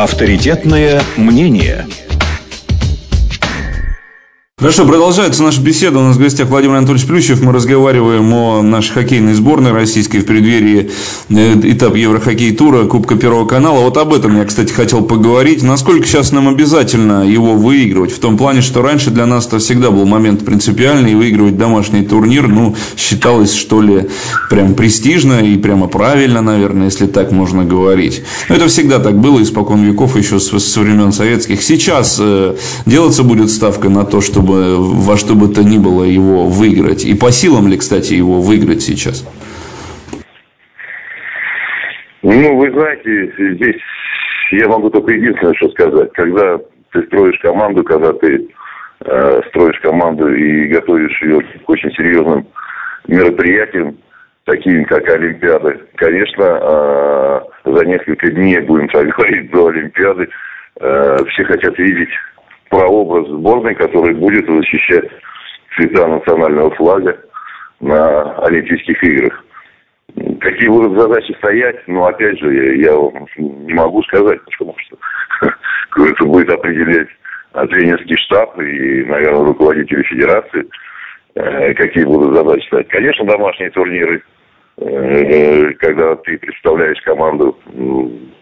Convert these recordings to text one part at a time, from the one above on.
Авторитетное мнение. Хорошо, продолжается наша беседа. У нас в гостях Владимир Анатольевич Плющев. Мы разговариваем о нашей хоккейной сборной российской в преддверии э, этап Еврохоккей тура Кубка Первого канала. Вот об этом я, кстати, хотел поговорить. Насколько сейчас нам обязательно его выигрывать? В том плане, что раньше для нас это всегда был момент принципиальный. Выигрывать домашний турнир, ну, считалось, что ли, прям престижно и прямо правильно, наверное, если так можно говорить. Но это всегда так было, испокон веков, еще со времен советских. Сейчас э, делаться будет ставка на то, чтобы чтобы во что бы то ни было его выиграть? И по силам ли, кстати, его выиграть сейчас? Ну, вы знаете, здесь я могу только единственное, что сказать. Когда ты строишь команду, когда ты э, строишь команду и готовишь ее к очень серьезным мероприятиям, таким как Олимпиады, конечно, э, за несколько дней, будем так говорить, до Олимпиады, э, все хотят видеть прообраз сборной, который будет защищать цвета национального флага на Олимпийских играх. Какие будут задачи стоять, ну, опять же, я, я не могу сказать, потому что это будет определять тренерский штаб и, наверное, руководители федерации, э, какие будут задачи стоять. Конечно, домашние турниры, э, когда ты представляешь команду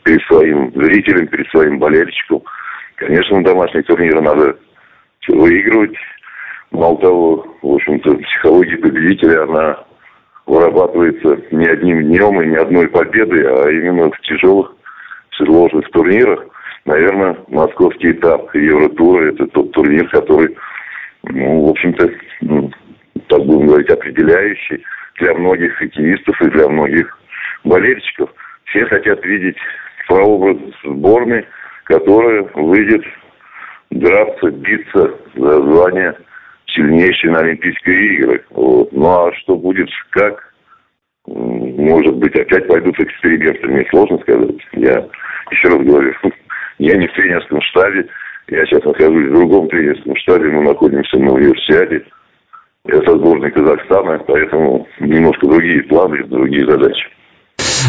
перед своим зрителем, перед своим болельщиком – Конечно, домашние турниры надо выигрывать. Мало того, в общем-то, психология победителя, она вырабатывается не одним днем и не одной победой, а именно в тяжелых, сложных турнирах. Наверное, московский этап Евротура – это тот турнир, который, ну, в общем-то, ну, так будем говорить, определяющий для многих хоккеистов и для многих болельщиков. Все хотят видеть прообраз сборной – которая выйдет драться, биться за звание сильнейшей на Олимпийские игры. Вот. Ну а что будет, как, может быть, опять пойдут эксперименты, мне сложно сказать. Я еще раз говорю, я не в тренерском штабе, я сейчас нахожусь в другом тренерском штабе, мы находимся на универсиаде. Я со сборной Казахстана, поэтому немножко другие планы, другие задачи.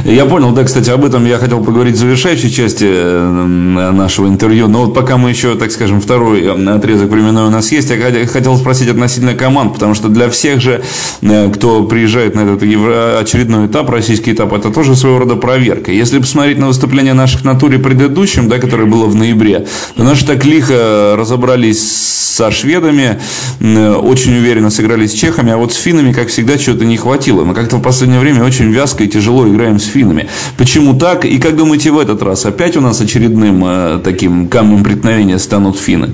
Я понял, да, кстати, об этом я хотел поговорить в завершающей части э, нашего интервью. Но вот пока мы еще, так скажем, второй э, отрезок временной у нас есть, я хотел спросить относительно команд, потому что для всех же, э, кто приезжает на этот очередной этап, российский этап, это тоже своего рода проверка. Если посмотреть на выступление наших на туре предыдущем, да, которое было в ноябре, то наши так лихо разобрались со шведами, очень уверенно сыграли с чехами, а вот с финнами, как всегда, чего-то не хватило. Мы как-то в последнее время очень вязко и тяжело играем с финнами. Почему так? И как думаете в этот раз? Опять у нас очередным э, таким камнем преткновения станут финны?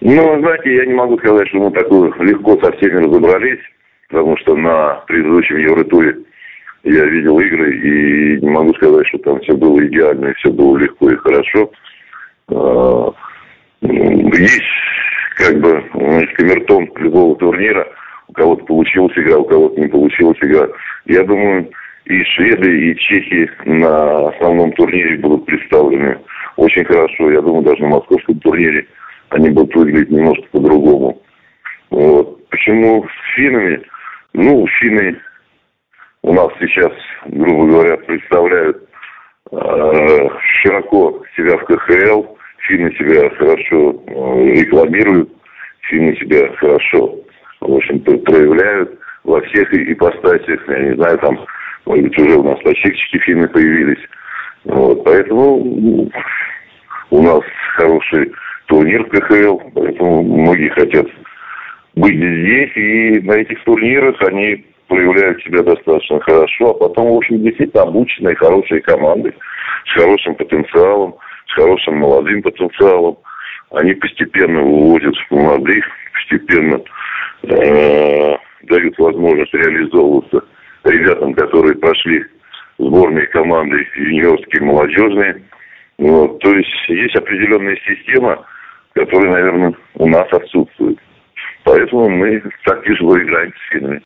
Ну, знаете, я не могу сказать, что мы так легко со всеми разобрались, потому что на предыдущем Евротуре я видел игры, и не могу сказать, что там все было идеально, и все было легко и хорошо. А, есть как бы камертон любого турнира – у кого-то получилась игра, у кого-то не получилась игра. Я думаю, и шведы, и чехи на основном турнире будут представлены очень хорошо. Я думаю, даже на московском турнире они будут выглядеть немножко по-другому. Вот. Почему с финнами? Ну, финны у нас сейчас, грубо говоря, представляют э, широко себя в КХЛ. Финны себя хорошо э, рекламируют. Финны себя хорошо в общем-то, проявляют во всех ипостасях. Я не знаю, там, может быть, уже у нас почивчики финны появились. Вот, поэтому ну, у нас хороший турнир КХЛ, поэтому многие хотят быть здесь, и на этих турнирах они проявляют себя достаточно хорошо, а потом, в общем, действительно обученные, хорошие команды с хорошим потенциалом, с хорошим молодым потенциалом. Они постепенно выводят молодых, постепенно э, дают возможность реализовываться ребятам, которые прошли сборные команды юниорские, молодежные. Вот. То есть есть определенная система, которая, наверное, у нас отсутствует. Поэтому мы так тяжело играем с финами.